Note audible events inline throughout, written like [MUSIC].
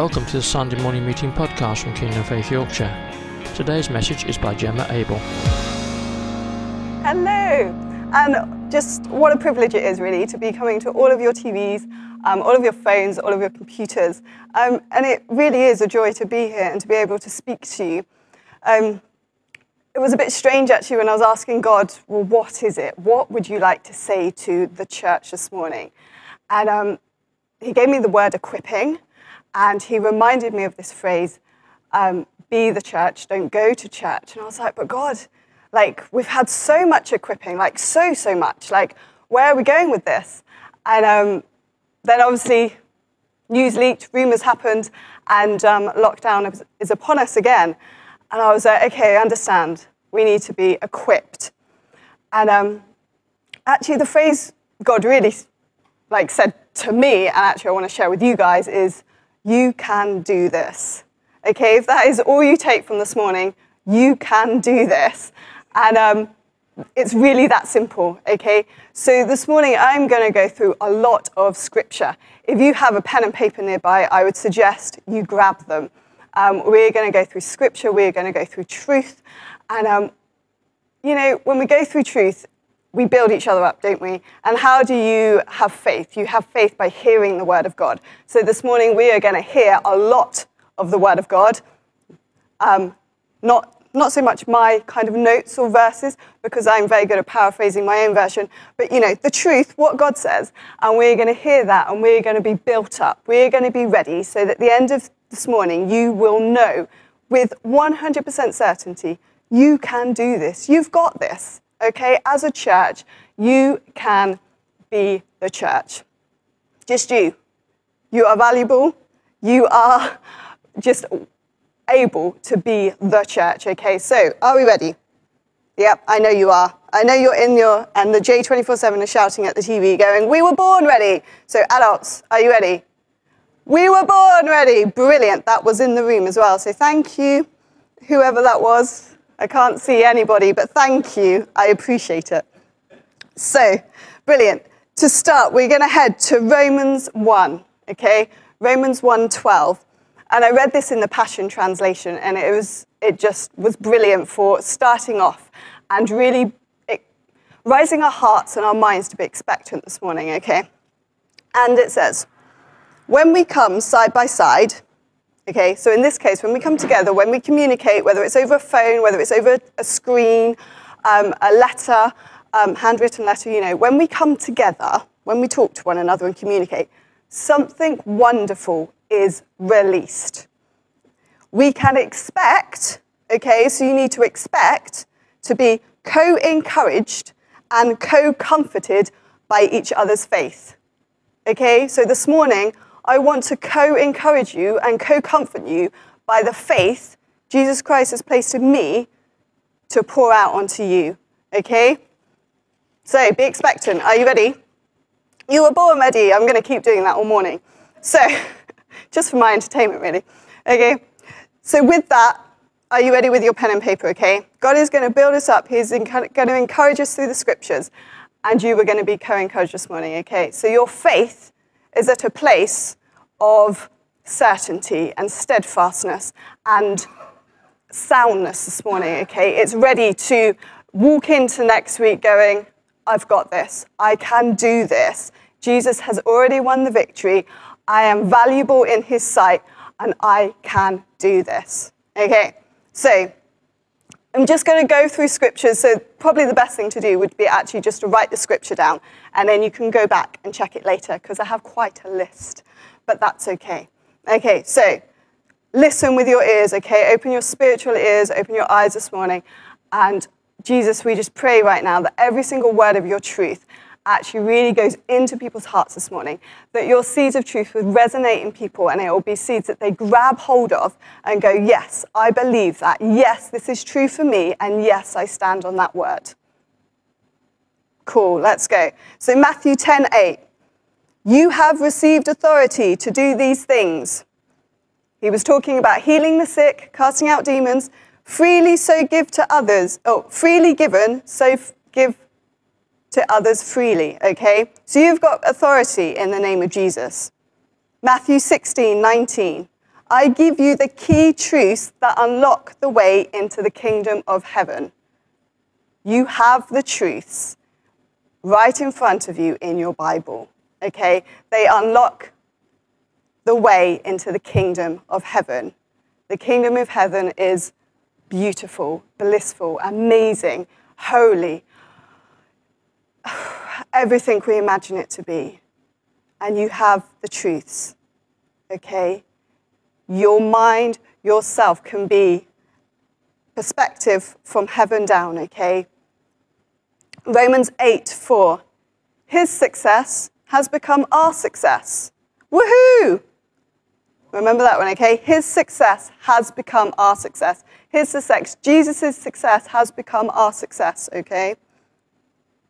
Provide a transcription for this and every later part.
Welcome to the Sunday morning meeting podcast from Kingdom Faith Yorkshire. Today's message is by Gemma Abel. Hello, and just what a privilege it is really to be coming to all of your TVs, um, all of your phones, all of your computers. Um, and it really is a joy to be here and to be able to speak to you. Um, it was a bit strange actually when I was asking God, well, what is it? What would you like to say to the church this morning? And um, he gave me the word equipping, and he reminded me of this phrase, um, be the church, don't go to church. And I was like, but God, like, we've had so much equipping, like, so, so much. Like, where are we going with this? And um, then obviously, news leaked, rumors happened, and um, lockdown is, upon us again. And I was like, okay, I understand. We need to be equipped. And um, actually, the phrase God really like said to me, and actually I want to share with you guys, is you can do this. Okay, if that is all you take from this morning, you can do this. And um, it's really that simple, okay? So this morning I'm going to go through a lot of scripture. If you have a pen and paper nearby, I would suggest you grab them. Um, we're going to go through scripture, we're going to go through truth. And, um, you know, when we go through truth, we build each other up, don't we? And how do you have faith? You have faith by hearing the word of God. So this morning we are going to hear a lot of the word of God. Um, not not so much my kind of notes or verses because I'm very good at paraphrasing my own version, but you know, the truth, what God says, and we're going to hear that and we're going to be built up. We're going to be ready so that at the end of this morning you will know with 100% certainty you can do this. You've got this okay? As a church, you can be the church. Just you. You are valuable. You are just able to be the church, okay? So, are we ready? Yep, I know you are. I know you're in your, and the J24 7 is shouting at the TV going, We were born ready. So, adults, are you ready? We were born ready. Brilliant. That was in the room as well. So, thank you, whoever that was. I can't see anybody, but thank you. I appreciate it. So, brilliant. To start, we're going to head to Romans 1, okay? Romans 1:12. And I read this in the Passion translation and it was it just was brilliant for starting off and really it, rising our hearts and our minds to be expectant this morning, okay? And it says, "When we come side by side, Okay, so in this case, when we come together, when we communicate, whether it's over a phone, whether it's over a screen, um, a letter, um, handwritten letter, you know, when we come together, when we talk to one another and communicate, something wonderful is released. We can expect, okay, so you need to expect to be co encouraged and co comforted by each other's faith. Okay, so this morning, I want to co encourage you and co comfort you by the faith Jesus Christ has placed in me to pour out onto you. Okay? So be expectant. Are you ready? You were born ready. I'm going to keep doing that all morning. So, [LAUGHS] just for my entertainment, really. Okay? So, with that, are you ready with your pen and paper? Okay? God is going to build us up. He's going to encourage us through the scriptures. And you were going to be co encouraged this morning. Okay? So, your faith is at a place of certainty and steadfastness and soundness this morning, okay? It's ready to walk into next week going, I've got this. I can do this. Jesus has already won the victory. I am valuable in his sight and I can do this. Okay, so I'm just going to go through scriptures. So, probably the best thing to do would be actually just to write the scripture down, and then you can go back and check it later because I have quite a list, but that's okay. Okay, so listen with your ears, okay? Open your spiritual ears, open your eyes this morning, and Jesus, we just pray right now that every single word of your truth actually really goes into people's hearts this morning. That your seeds of truth would resonate in people and it will be seeds that they grab hold of and go, Yes, I believe that. Yes, this is true for me. And yes, I stand on that word. Cool, let's go. So, Matthew 10 8. You have received authority to do these things. He was talking about healing the sick, casting out demons, freely so give to others, oh, freely given, so give to others freely, okay? So you've got authority in the name of Jesus. Matthew 16, 19. I give you the key truths that unlock the way into the kingdom of heaven. You have the truths right in front of you in your Bible. Okay? They unlock the way into the kingdom of heaven. The kingdom of heaven is beautiful, blissful, amazing, holy, [SIGHS] everything we imagine it to be. And you have the truths. Okay? Your mind, yourself can be perspective from heaven down, okay? Romans 8 4. His success has become our success. Woohoo! Remember that one, okay? His success has become our success. His success, Jesus' success has become our success, okay?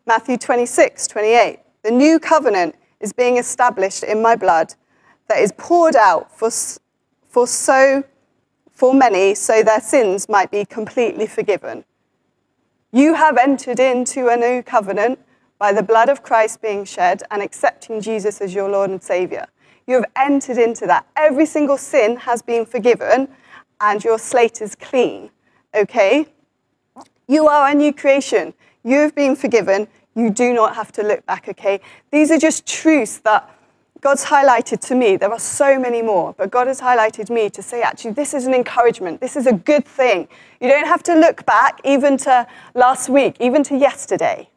Matthew 26, 28. The new covenant is being established in my blood that is poured out for, for so for many so their sins might be completely forgiven. You have entered into a new covenant by the blood of Christ being shed and accepting Jesus as your Lord and Savior. You have entered into that. Every single sin has been forgiven and your slate is clean. Okay? You are a new creation. You have been forgiven. You do not have to look back, okay? These are just truths that God's highlighted to me. There are so many more, but God has highlighted me to say, actually, this is an encouragement. This is a good thing. You don't have to look back even to last week, even to yesterday.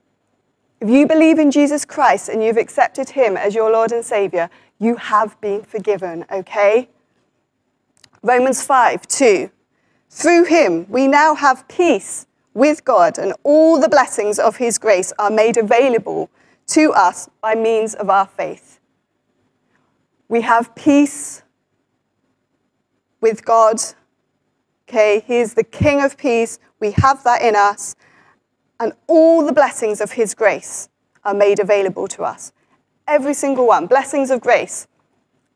If you believe in Jesus Christ and you've accepted Him as your Lord and Savior, you have been forgiven, okay? Romans 5 2. Through him, we now have peace with God, and all the blessings of his grace are made available to us by means of our faith. We have peace with God. Okay, he is the King of peace. We have that in us. And all the blessings of his grace are made available to us. Every single one. Blessings of grace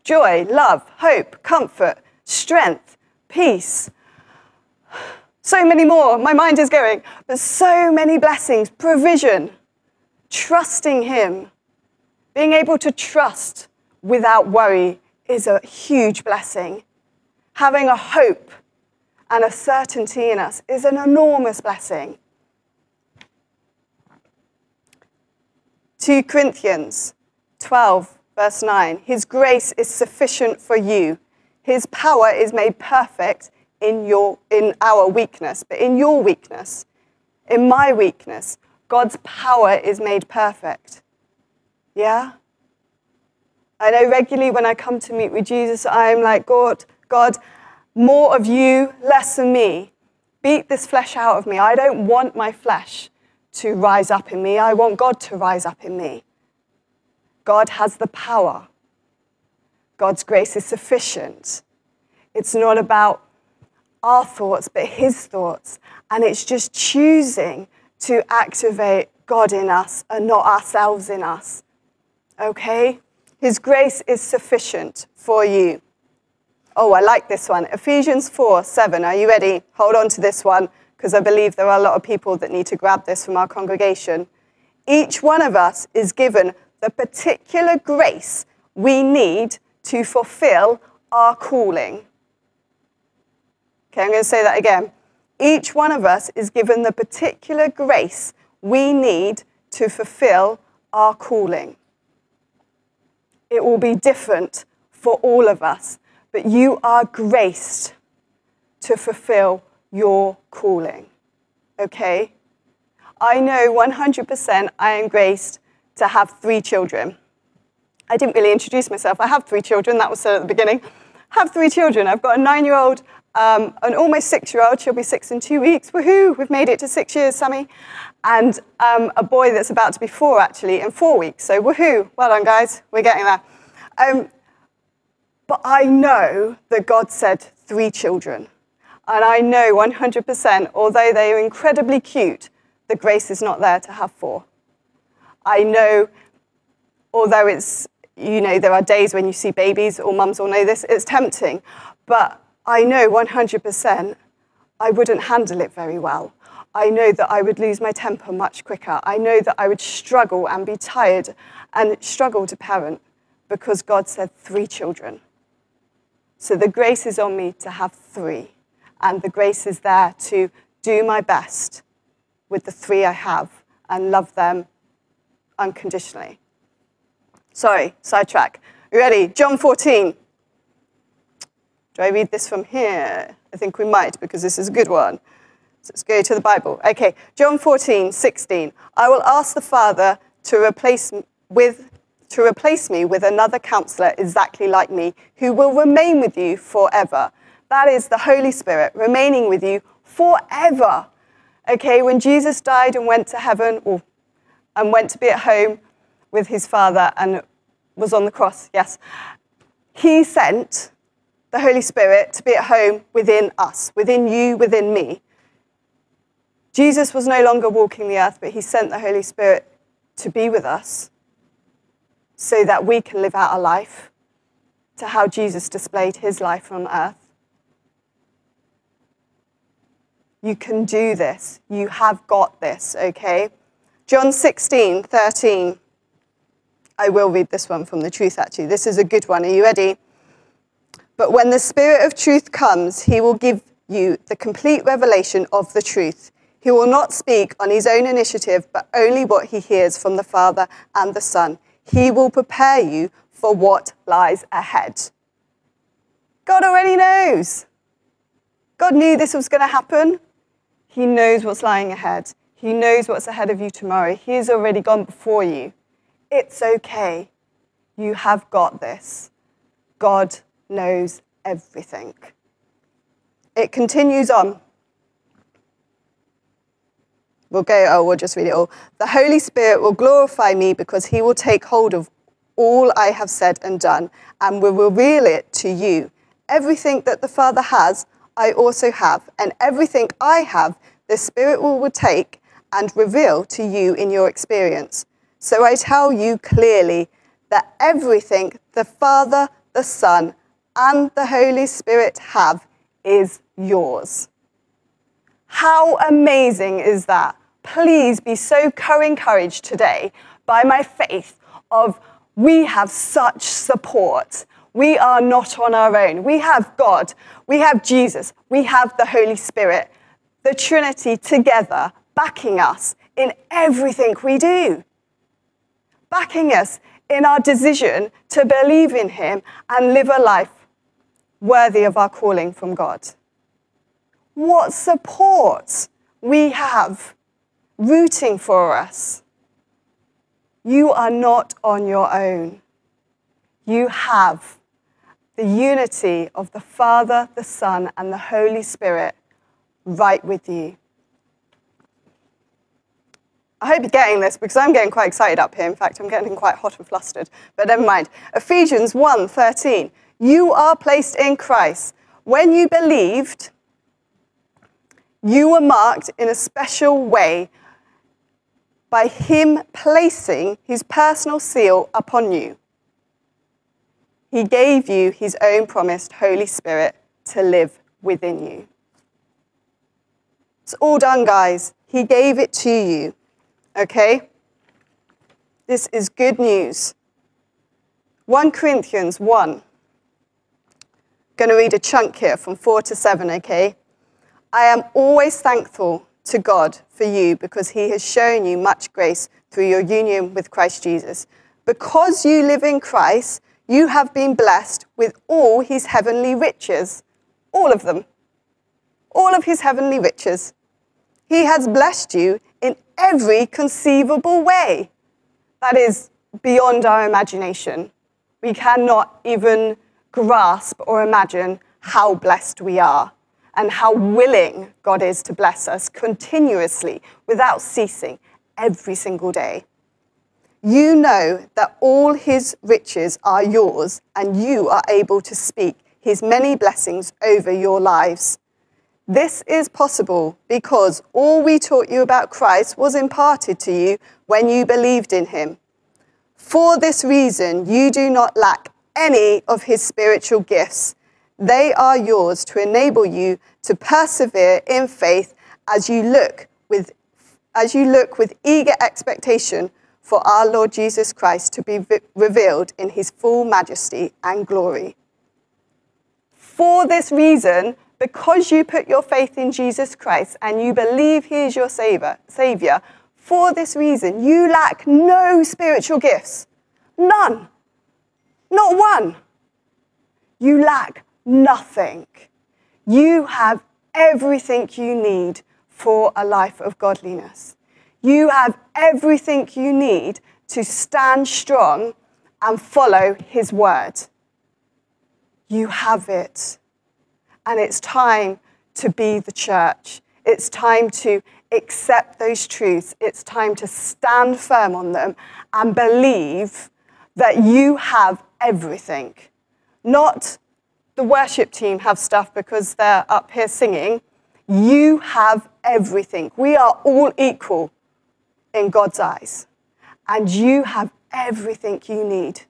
joy, love, hope, comfort, strength, peace. So many more. My mind is going. But so many blessings, provision, trusting Him, being able to trust without worry is a huge blessing. Having a hope and a certainty in us is an enormous blessing. 2 Corinthians 12, verse 9 His grace is sufficient for you, His power is made perfect in, your, in our weakness, but in your weakness, in my weakness, God's power is made perfect. Yeah? I know regularly when I come to meet with Jesus, I'm like, God, God, more of you, less of me. Beat this flesh out of me. I don't want my flesh to rise up in me. I want God to rise up in me. God has the power. God's grace is sufficient. It's not about our thoughts, but His thoughts. And it's just choosing to activate God in us and not ourselves in us. Okay? His grace is sufficient for you. Oh, I like this one. Ephesians 4 7. Are you ready? Hold on to this one because I believe there are a lot of people that need to grab this from our congregation. Each one of us is given the particular grace we need to fulfill our calling. Okay, I'm going to say that again. Each one of us is given the particular grace we need to fulfill our calling. It will be different for all of us, but you are graced to fulfill your calling. Okay? I know 100% I am graced to have three children. I didn't really introduce myself. I have three children, that was said at the beginning. I have three children. I've got a nine year old, um, an almost six year old. She'll be six in two weeks. Woohoo, we've made it to six years, Sammy. And um, a boy that's about to be four, actually, in four weeks. So, woohoo, well done, guys. We're getting there. Um, but I know that God said three children. And I know 100%, although they are incredibly cute, the grace is not there to have four. I know, although it's, you know, there are days when you see babies, or mums all know this, it's tempting. But I know 100% I wouldn't handle it very well. I know that I would lose my temper much quicker. I know that I would struggle and be tired and struggle to parent because God said three children. So the grace is on me to have three, and the grace is there to do my best with the three I have and love them unconditionally. Sorry, sidetrack. Ready? John 14. Do I read this from here? I think we might because this is a good one. Let's go to the Bible. Okay, John 14, 16. I will ask the Father to replace with to replace me with another counselor exactly like me, who will remain with you forever. That is the Holy Spirit remaining with you forever. Okay, when Jesus died and went to heaven, or and went to be at home with his Father and was on the cross, yes, he sent the Holy Spirit to be at home within us, within you, within me. Jesus was no longer walking the earth, but he sent the Holy Spirit to be with us so that we can live out a life to how Jesus displayed his life on earth. You can do this. You have got this, okay? John 16, 13. I will read this one from the truth, actually. This is a good one. Are you ready? But when the Spirit of truth comes, he will give you the complete revelation of the truth. He will not speak on his own initiative, but only what he hears from the Father and the Son. He will prepare you for what lies ahead. God already knows. God knew this was going to happen. He knows what's lying ahead. He knows what's ahead of you tomorrow. He has already gone before you. It's okay. You have got this. God knows everything. It continues on. We'll go, oh, we'll just read it all. The Holy Spirit will glorify me because he will take hold of all I have said and done and will reveal it to you. Everything that the Father has, I also have, and everything I have, the Spirit will take and reveal to you in your experience. So I tell you clearly that everything the Father, the Son, and the Holy Spirit have is yours. How amazing is that? Please be so co encouraged today by my faith of we have such support. We are not on our own. We have God, we have Jesus, we have the Holy Spirit, the Trinity together backing us in everything we do, backing us in our decision to believe in Him and live a life worthy of our calling from God. What support we have rooting for us. You are not on your own. You have the unity of the Father, the Son, and the Holy Spirit right with you. I hope you're getting this because I'm getting quite excited up here. In fact, I'm getting quite hot and flustered. But never mind. Ephesians 1:13. You are placed in Christ. When you believed, you were marked in a special way by him placing his personal seal upon you. He gave you his own promised Holy Spirit to live within you. It's all done, guys. He gave it to you. Okay? This is good news. 1 Corinthians 1. Going to read a chunk here from 4 to 7, okay? I am always thankful to God for you because he has shown you much grace through your union with Christ Jesus. Because you live in Christ, you have been blessed with all his heavenly riches. All of them. All of his heavenly riches. He has blessed you in every conceivable way. That is beyond our imagination. We cannot even grasp or imagine how blessed we are and how willing God is to bless us continuously without ceasing every single day. You know that all his riches are yours, and you are able to speak his many blessings over your lives. This is possible because all we taught you about Christ was imparted to you when you believed in him. For this reason, you do not lack any of his spiritual gifts. They are yours to enable you to persevere in faith as you look with, as you look with eager expectation for our Lord Jesus Christ to be revealed in his full majesty and glory. For this reason, because you put your faith in Jesus Christ and you believe he is your savior, savior, for this reason, you lack no spiritual gifts. None. Not one. You lack nothing. You have everything you need for a life of godliness. You have everything you need to stand strong and follow His word. You have it. And it's time to be the church. It's time to accept those truths. It's time to stand firm on them and believe that you have everything. Not the worship team have stuff because they're up here singing. You have everything. We are all equal in God's eyes. And you have everything you need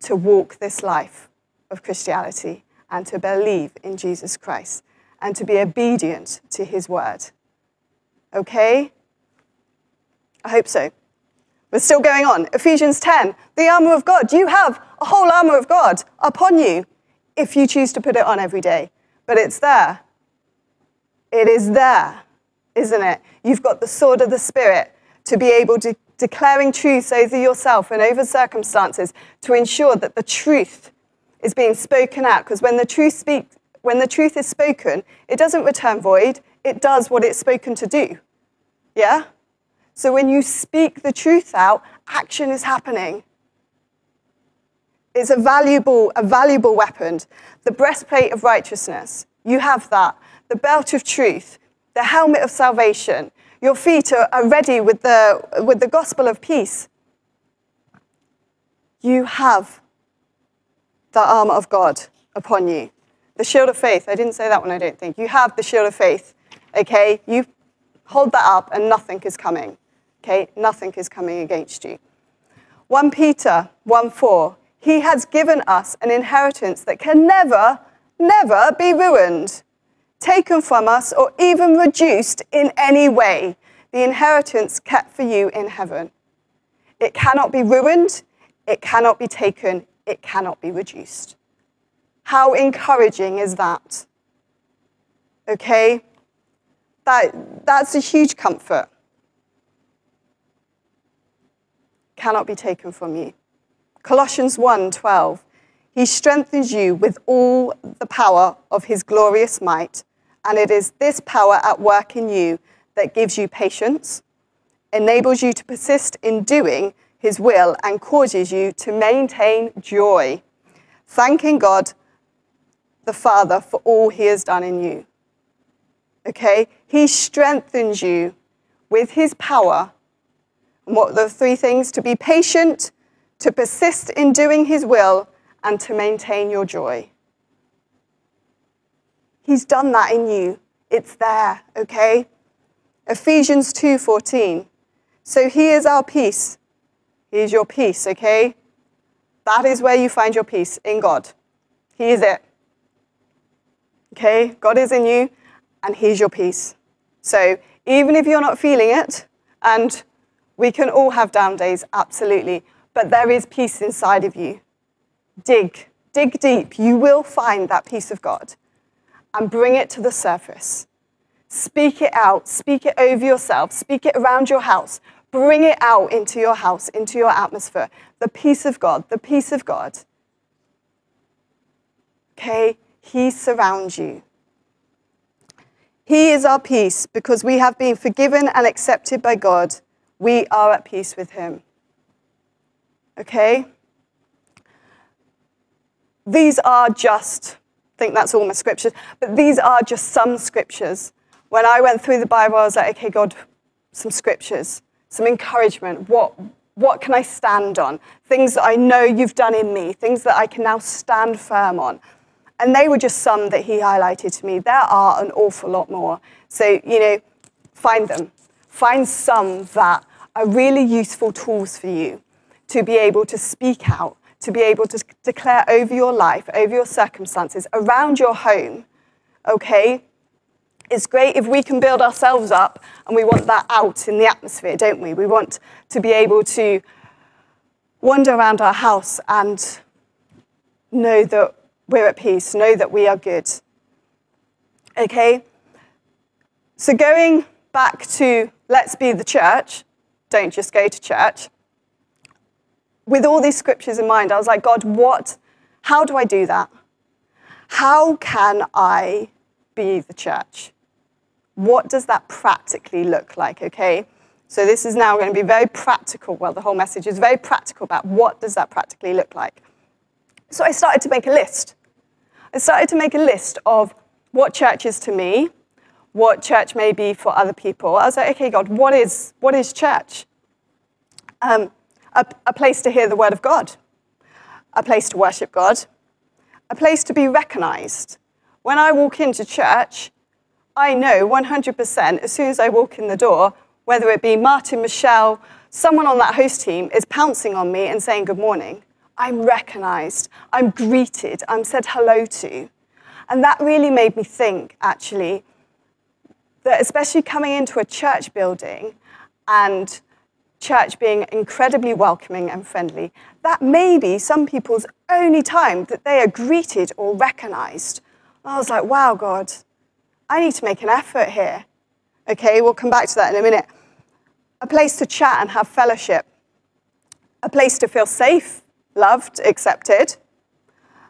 to walk this life of Christianity and to believe in Jesus Christ and to be obedient to his word. Okay? I hope so. We're still going on. Ephesians 10, the armor of God. You have a whole armor of God upon you if you choose to put it on every day. But it's there. It is there, isn't it? You've got the sword of the Spirit to be able to declaring truths over yourself and over circumstances to ensure that the truth is being spoken out. Because when the truth speak, when the truth is spoken, it doesn't return void. It does what it's spoken to do. Yeah? So when you speak the truth out, action is happening. It's a valuable, a valuable weapon. The breastplate of righteousness, you have that. The belt of truth, the helmet of salvation. Your feet are, are ready with the, with the gospel of peace. You have the armor of God upon you. The shield of faith. I didn't say that one, I don't think. You have the shield of faith. Okay? You hold that up and nothing is coming. Okay, nothing is coming against you. 1 Peter 1 4, he has given us an inheritance that can never, never be ruined, taken from us, or even reduced in any way. The inheritance kept for you in heaven. It cannot be ruined, it cannot be taken, it cannot be reduced. How encouraging is that? Okay? That, that's a huge comfort. cannot be taken from you. Colossians 1:12 He strengthens you with all the power of his glorious might, and it is this power at work in you that gives you patience, enables you to persist in doing his will, and causes you to maintain joy, thanking God the Father for all he has done in you. Okay? He strengthens you with his power And what are the three things? To be patient, to persist in doing his will, and to maintain your joy. He's done that in you. It's there, okay? Ephesians 2:14. So he is our peace. He is your peace, okay? That is where you find your peace in God. He is it. Okay? God is in you and he's your peace. So even if you're not feeling it and we can all have down days, absolutely, but there is peace inside of you. Dig, dig deep. You will find that peace of God and bring it to the surface. Speak it out, speak it over yourself, speak it around your house, bring it out into your house, into your atmosphere. The peace of God, the peace of God. Okay? He surrounds you. He is our peace because we have been forgiven and accepted by God we are at peace with him. Okay? These are just, I think that's all my scriptures, but these are just some scriptures. When I went through the Bible, I was like, okay, God, some scriptures, some encouragement. What, what can I stand on? Things that I know you've done in me, things that I can now stand firm on. And they were just some that he highlighted to me. There are an awful lot more. So, you know, find them. Find some that are really useful tools for you to be able to speak out, to be able to declare over your life, over your circumstances, around your home. Okay? It's great if we can build ourselves up and we want that out in the atmosphere, don't we? We want to be able to wander around our house and know that we're at peace. Know that we are good. Okay? So, going back to let's be the church, don't just go to church. With all these scriptures in mind, I was like, God, what, how do I do that? How can I be the church? What does that practically look like? Okay? So this is now going to be very practical. Well, the whole message is very practical about what does that practically look like. So I started to make a list. I started to make a list of what church is to me, what church may be for other people. I was like, okay, God, what is, what is church? Um, a, a place to hear the word of God, a place to worship God, a place to be recognized. When I walk into church, I know 100% as soon as I walk in the door, whether it be Martin, Michelle, someone on that host team is pouncing on me and saying good morning. I'm recognized, I'm greeted, I'm said hello to. And that really made me think, actually, that especially coming into a church building and church being incredibly welcoming and friendly, that may be some people's only time that they are greeted or recognized. I was like, wow, God, I need to make an effort here. Okay, we'll come back to that in a minute a place to chat and have fellowship, a place to feel safe, loved, accepted,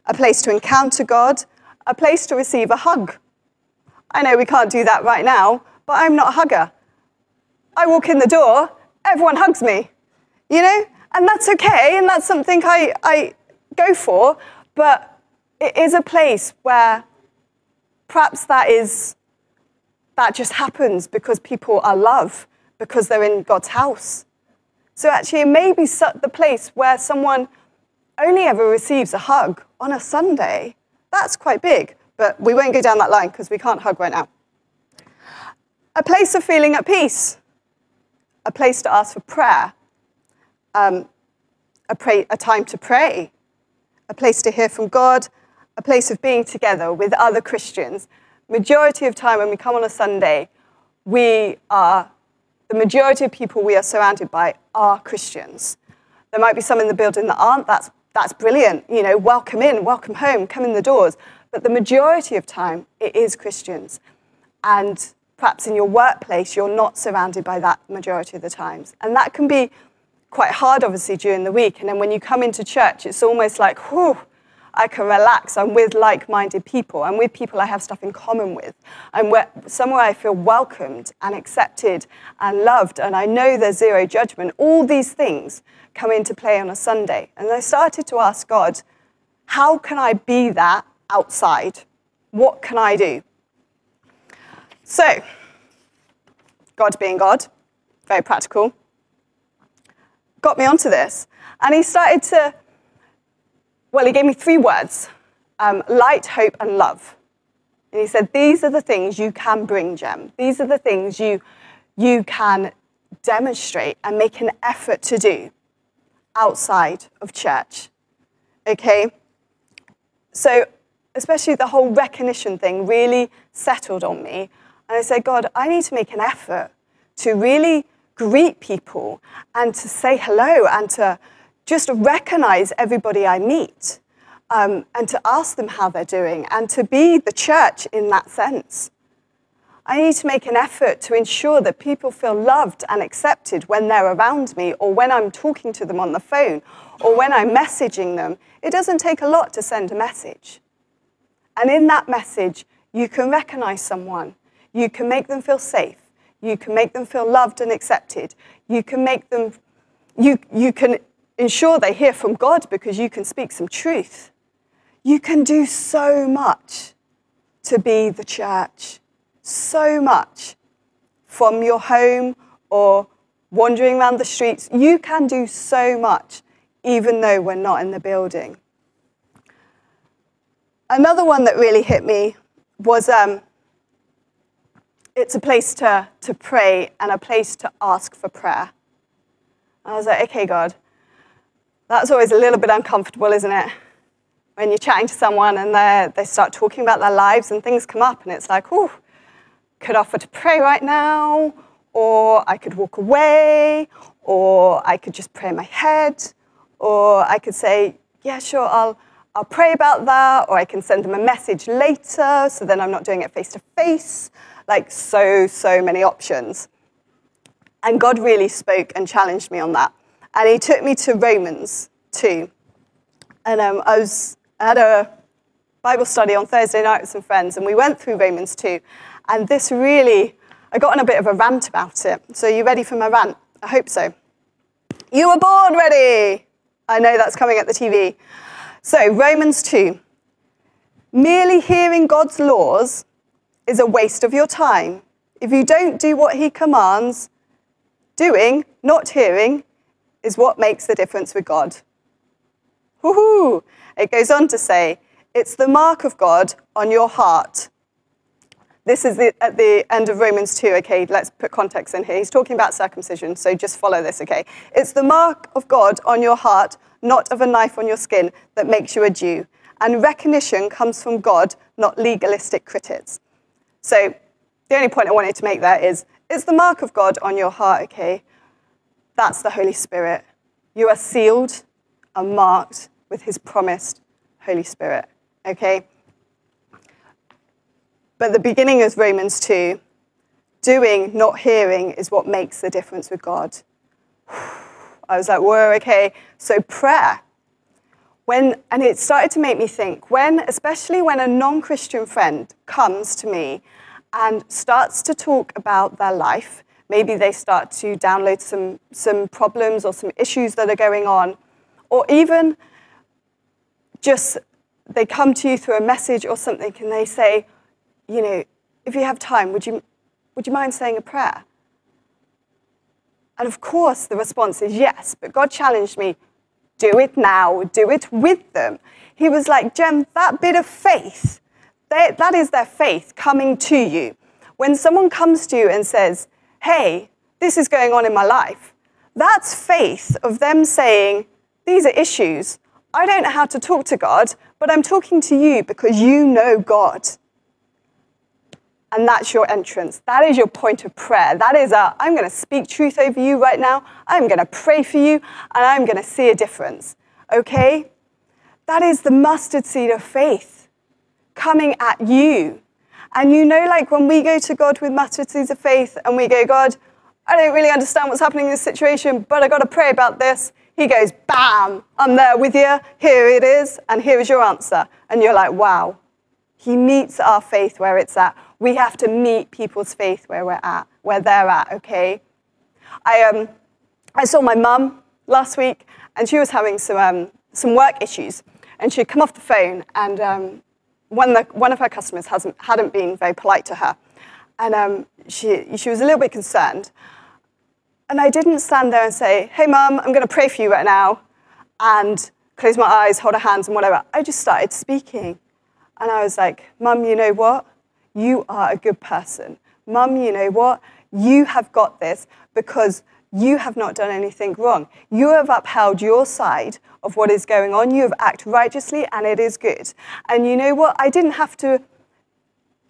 a place to encounter God, a place to receive a hug. I know we can't do that right now, but I'm not a hugger. I walk in the door, everyone hugs me, you know? And that's okay, and that's something I, I go for, but it is a place where perhaps that is that just happens because people are love because they're in God's house. So actually, it may be the place where someone only ever receives a hug on a Sunday. That's quite big, but we won't go down that line because we can't hug right now. A place of feeling at peace, a place to ask for prayer, um, a, pray, a time to pray, a place to hear from God, a place of being together with other Christians. Majority of time when we come on a Sunday, we are the majority of people we are surrounded by are Christians. There might be some in the building that aren't. That's, that's brilliant. You know, welcome in, welcome home, come in the doors. But the majority of time, it is Christians. And perhaps in your workplace, you're not surrounded by that majority of the times. And that can be quite hard, obviously, during the week. And then when you come into church, it's almost like, whew, I can relax. I'm with like minded people. I'm with people I have stuff in common with. I'm where, somewhere I feel welcomed and accepted and loved, and I know there's zero judgment. All these things come into play on a Sunday. And I started to ask God, how can I be that outside? What can I do? So, God being God, very practical, got me onto this. And he started to well, he gave me three words um, light, hope, and love. And he said, These are the things you can bring, Jem. These are the things you, you can demonstrate and make an effort to do outside of church. Okay? So, especially the whole recognition thing really settled on me. And I said, God, I need to make an effort to really greet people and to say hello and to just recognize everybody I meet um, and to ask them how they're doing and to be the church in that sense. I need to make an effort to ensure that people feel loved and accepted when they're around me or when I'm talking to them on the phone or when I'm messaging them. It doesn't take a lot to send a message. And in that message, you can recognize someone. You can make them feel safe. You can make them feel loved and accepted. You can make them, you, you can ensure they hear from God because you can speak some truth. You can do so much to be the church, so much from your home or wandering around the streets. You can do so much even though we're not in the building. Another one that really hit me was um, it's a place to, to pray and a place to ask for prayer. I was like, okay, God, that's always a little bit uncomfortable, isn't it? When you're chatting to someone and they start talking about their lives and things come up, and it's like, oh, could offer to pray right now, or I could walk away, or I could just pray in my head, or I could say, yeah, sure, I'll, I'll pray about that, or I can send them a message later, so then I'm not doing it face to face. Like, so, so many options. And God really spoke and challenged me on that. And He took me to Romans 2. And um, I, was, I had a Bible study on Thursday night with some friends, and we went through Romans 2. And this really, I got on a bit of a rant about it. So, you ready for my rant? I hope so. You were born ready! I know that's coming at the TV. So, Romans 2. Merely hearing God's laws is a waste of your time. If you don't do what He commands, doing, not hearing, is what makes the difference with God. Woohoo! It goes on to say, it's the mark of God on your heart. This is the, at the end of Romans 2, okay? Let's put context in here. He's talking about circumcision, so just follow this, okay? It's the mark of God on your heart, not of a knife on your skin, that makes you a Jew. And recognition comes from God, not legalistic critics. So the only point I wanted to make there is it's the mark of God on your heart, okay? That's the Holy Spirit. You are sealed and marked with his promised Holy Spirit, okay? But the beginning of Romans 2, doing, not hearing, is what makes the difference with God. I was like, whoa, okay. So prayer. When, and it started to make me think, when, especially when a non Christian friend comes to me and starts to talk about their life, maybe they start to download some, some problems or some issues that are going on, or even just they come to you through a message or something and they say, you know, if you have time, would you, would you mind saying a prayer? And of course, the response is yes, but God challenged me do it now, do it with them. He was like, Jem, that bit of faith, they, that is their faith coming to you. When someone comes to you and says, hey, this is going on in my life, that's faith of them saying, these are issues. I don't know how to talk to God, but I'm talking to you because you know God and that's your entrance. That is your point of prayer. That is a, I'm going to speak truth over you right now. I'm going to pray for you, and I'm going to see a difference. Okay? That is the mustard seed of faith coming at you. And you know, like when we go to God with mustard seeds of faith and we go, God, I don't really understand what's happening in this situation, but I got to pray about this. He goes, bam, I'm there with you. Here it is, and here is your answer. And you're like, wow. He meets our faith where it's at we have to meet people's faith where we're at, where they're at, okay? I, um, I saw my mum last week, and she was having some, um, some work issues. And she'd come off the phone, and um, one, the, one of her customers hasn't, hadn't been very polite to her. And um, she, she was a little bit concerned. And I didn't stand there and say, hey, mum, I'm going to pray for you right now, and close my eyes, hold her hands, and whatever. I just started speaking. And I was like, mum, you know what? You are a good person. Mum, you know what? You have got this because you have not done anything wrong. You have upheld your side of what is going on. You have acted righteously, and it is good. And you know what? I didn't have to,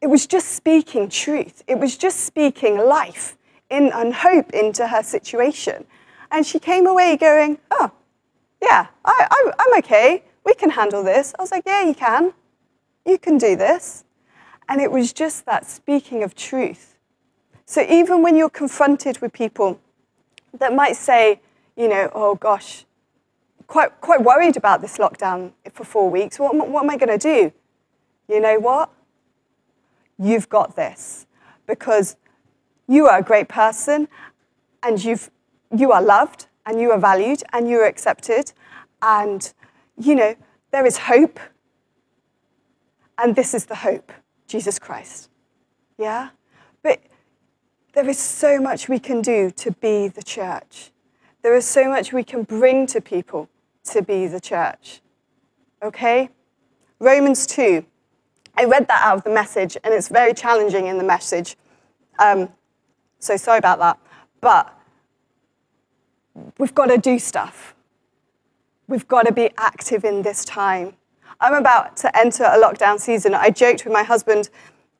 it was just speaking truth, it was just speaking life in, and hope into her situation. And she came away going, Oh, yeah, I, I, I'm okay. We can handle this. I was like, Yeah, you can. You can do this. And it was just that speaking of truth. So even when you're confronted with people that might say, you know, oh gosh, quite, quite worried about this lockdown for four weeks, what, what am I going to do? You know what? You've got this because you are a great person and you've, you are loved and you are valued and you are accepted. And, you know, there is hope. And this is the hope. Jesus Christ. Yeah? But there is so much we can do to be the church. There is so much we can bring to people to be the church. Okay? Romans 2. I read that out of the message, and it's very challenging in the message. Um, so sorry about that. But we've got to do stuff. We've got to be active in this time. I'm about to enter a lockdown season. I joked with my husband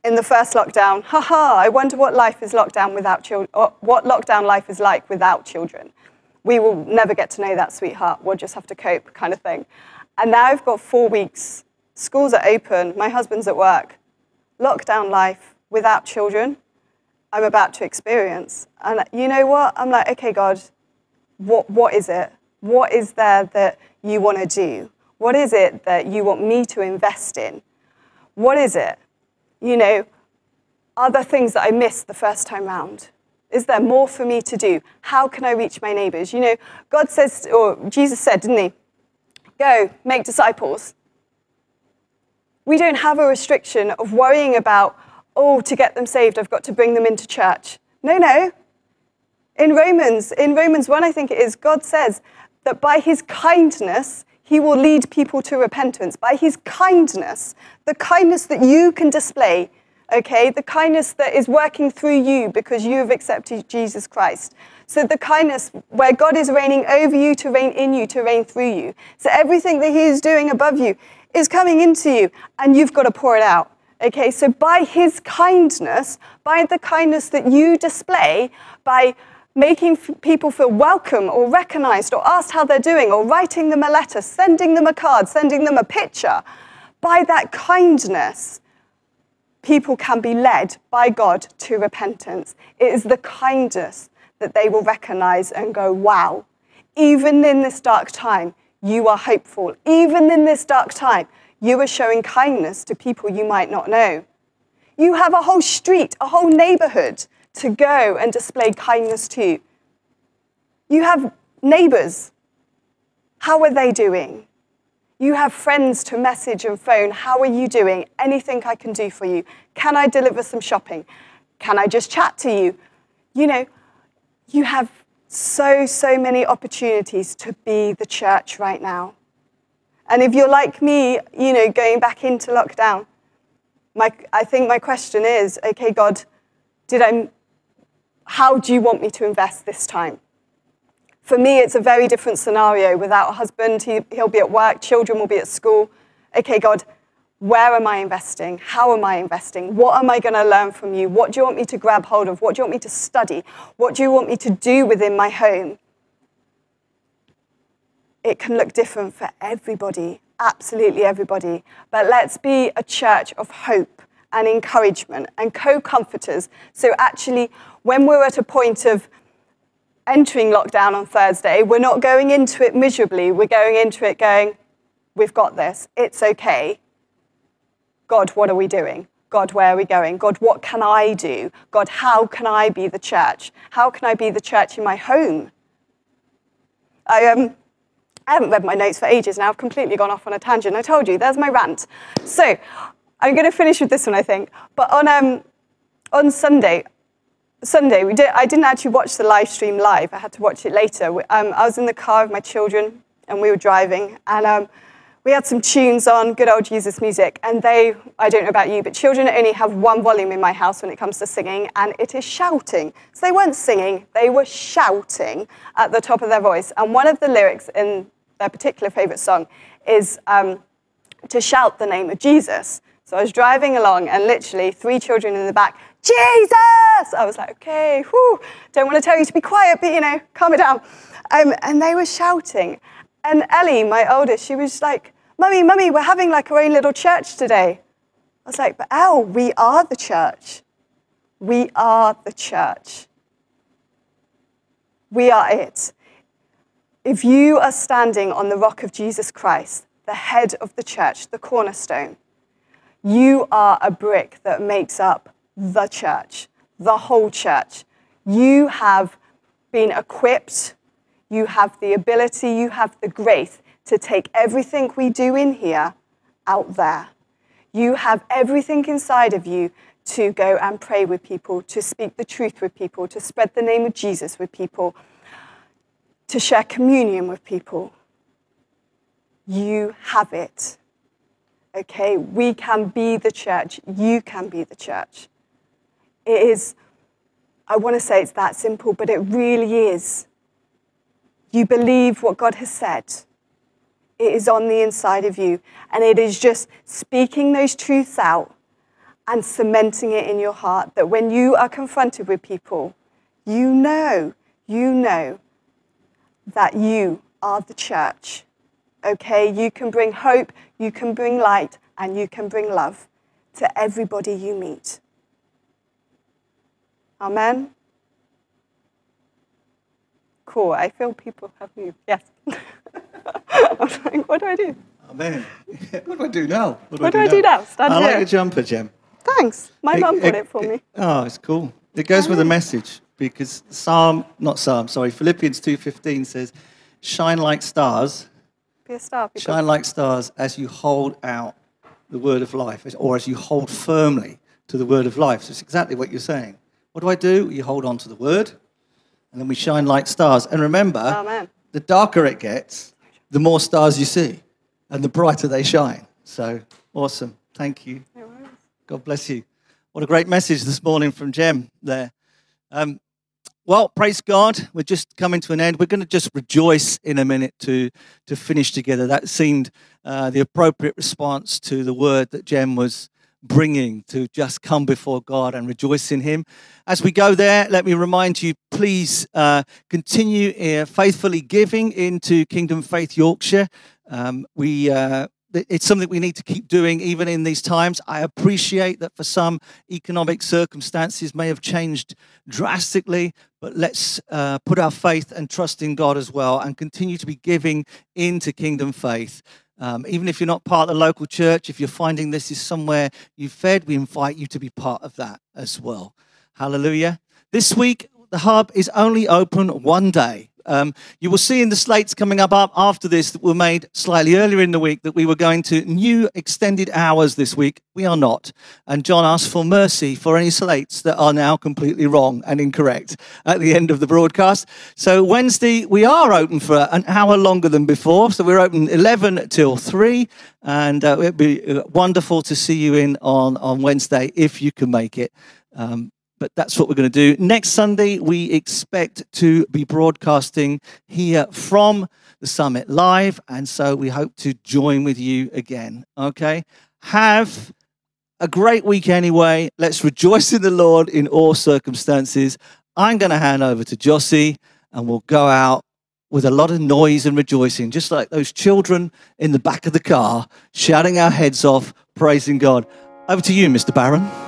in the first lockdown, haha, I wonder what life is lockdown without children, what lockdown life is like without children. we will never get to know that sweetheart. We'll just have to cope, kind of thing. And now I've got four weeks. Schools are open. My husband's at work. Lockdown life without children, I'm about to experience. And you know what? I'm like, okay, God, what, what is it? What is there that you want to do? What is it that you want me to invest in? What is it? You know, are there things that I missed the first time round? Is there more for me to do? How can I reach my neighbors? You know, God says, or Jesus said, didn't he? Go, make disciples. We don't have a restriction of worrying about, oh, to get them saved, I've got to bring them into church. No, no. In Romans, in Romans 1, I think it is, God says that by his kindness, he will lead people to repentance. By his kindness, the kindness that you can display okay? The kindness that is working through you because you have accepted Jesus Christ. So the kindness where God is reigning over you to reign in you, to reign through you. So everything that He is doing above you is coming into you, and you've got to pour it out. Okay, so by His kindness, by the kindness that you display, by making people feel welcome or recognized or asked how they're doing or writing them a letter, sending them a card, sending them a picture, by that kindness, people can be led by God to repentance. It is the kindness that they will recognize and go, wow, even in this dark time, you are hopeful. Even in this dark time, you are showing kindness to people you might not know. You have a whole street, a whole neighborhood to go and display kindness to. You You have neighbors. How are they doing? You have friends to message and phone. How are you doing? Anything I can do for you? Can I deliver some shopping? Can I just chat to you? You know, you have so, so many opportunities to be the church right now. And if you're like me, you know, going back into lockdown, my, I think my question is okay, God, did I, how do you want me to invest this time? For me, it's a very different scenario. Without a husband, he, he'll be at work, children will be at school. Okay, God, where am I investing? How am I investing? What am I going to learn from you? What do you want me to grab hold of? What do you want me to study? What do you want me to do within my home? It can look different for everybody, absolutely everybody. But let's be a church of hope and encouragement and co comforters. So, actually, when we're at a point of entering lockdown on Thursday, we're not going into it miserably. We're going into it going, we've got this. It's okay. God, what are we doing? God, where are we going? God, what can I do? God, how can I be the church? How can I be the church in my home? I, um, I haven't read my notes for ages now. I've completely gone off on a tangent. I told you, there's my rant. So I'm going to finish with this one, I think. But on, um, on Sunday, Sunday, we did, I didn't actually watch the live stream live. I had to watch it later. Um, I was in the car with my children, and we were driving, and um, we had some tunes on, good old Jesus music. And they, I don't know about you, but children only have one volume in my house when it comes to singing, and it is shouting. So they weren't singing, they were shouting at the top of their voice. And one of the lyrics in their particular favorite song is um, to shout the name of Jesus. So I was driving along, and literally three children in the back Jesus! I was like, okay, whew, don't want to tell you to be quiet, but you know, calm it down. Um, and they were shouting. And Ellie, my oldest, she was like, Mummy, Mummy, we're having like our own little church today. I was like, but Elle, we are the church. We are the church. We are it. If you are standing on the rock of Jesus Christ, the head of the church, the cornerstone, you are a brick that makes up the church, the whole church. You have been equipped, you have the ability, you have the grace to take everything we do in here out there. You have everything inside of you to go and pray with people, to speak the truth with people, to spread the name of Jesus with people, to share communion with people. You have it. Okay, we can be the church. You can be the church. It is, I want to say it's that simple, but it really is. You believe what God has said. It is on the inside of you. And it is just speaking those truths out and cementing it in your heart that when you are confronted with people, you know, you know that you are the church. Okay, you can bring hope, you can bring light, and you can bring love to everybody you meet. Amen. Cool. I feel people have moved. Yes. [LAUGHS] I was like, what do I do? Amen. [LAUGHS] what do I do now? What do I do now? Stand I like here. your jumper, Jem. Thanks. My mum got it for me. Oh, it's cool. It goes with the message because Psalm, not Psalm, sorry, Philippians 2.15 says, shine like stars, Be a star. people. shine like stars as you hold out the word of life or as you hold firmly to the word of life. So it's exactly what you're saying. What do I do? You hold on to the word and then we shine like stars. And remember, Amen. the darker it gets, the more stars you see and the brighter they shine. So awesome. Thank you. God bless you. What a great message this morning from Jem there. Um, well, praise God. We're just coming to an end. We're going to just rejoice in a minute to, to finish together. That seemed uh, the appropriate response to the word that Jem was bringing to just come before God and rejoice in Him. As we go there, let me remind you please uh, continue uh, faithfully giving into Kingdom Faith Yorkshire. Um, we uh, it's something we need to keep doing even in these times. I appreciate that for some economic circumstances may have changed drastically, but let's uh, put our faith and trust in God as well and continue to be giving into kingdom faith. Um, even if you're not part of the local church, if you're finding this is somewhere you've fed, we invite you to be part of that as well. Hallelujah. This week, the hub is only open one day. Um, you will see in the slates coming up, after this that were made slightly earlier in the week that we were going to new extended hours this week. We are not. And John asked for mercy for any slates that are now completely wrong and incorrect at the end of the broadcast. So Wednesday, we are open for an hour longer than before. So we're open 11 till 3. And uh, it'd be uh, wonderful to see you in on, on Wednesday if you can make it. Um, but that's what we're going to do. Next Sunday, we expect to be broadcasting here from the summit live. And so we hope to join with you again. Okay. Have a great week anyway. Let's rejoice in the Lord in all circumstances. I'm going to hand over to Jossie and we'll go out with a lot of noise and rejoicing, just like those children in the back of the car shouting our heads off, praising God. Over to you, Mr. Barron.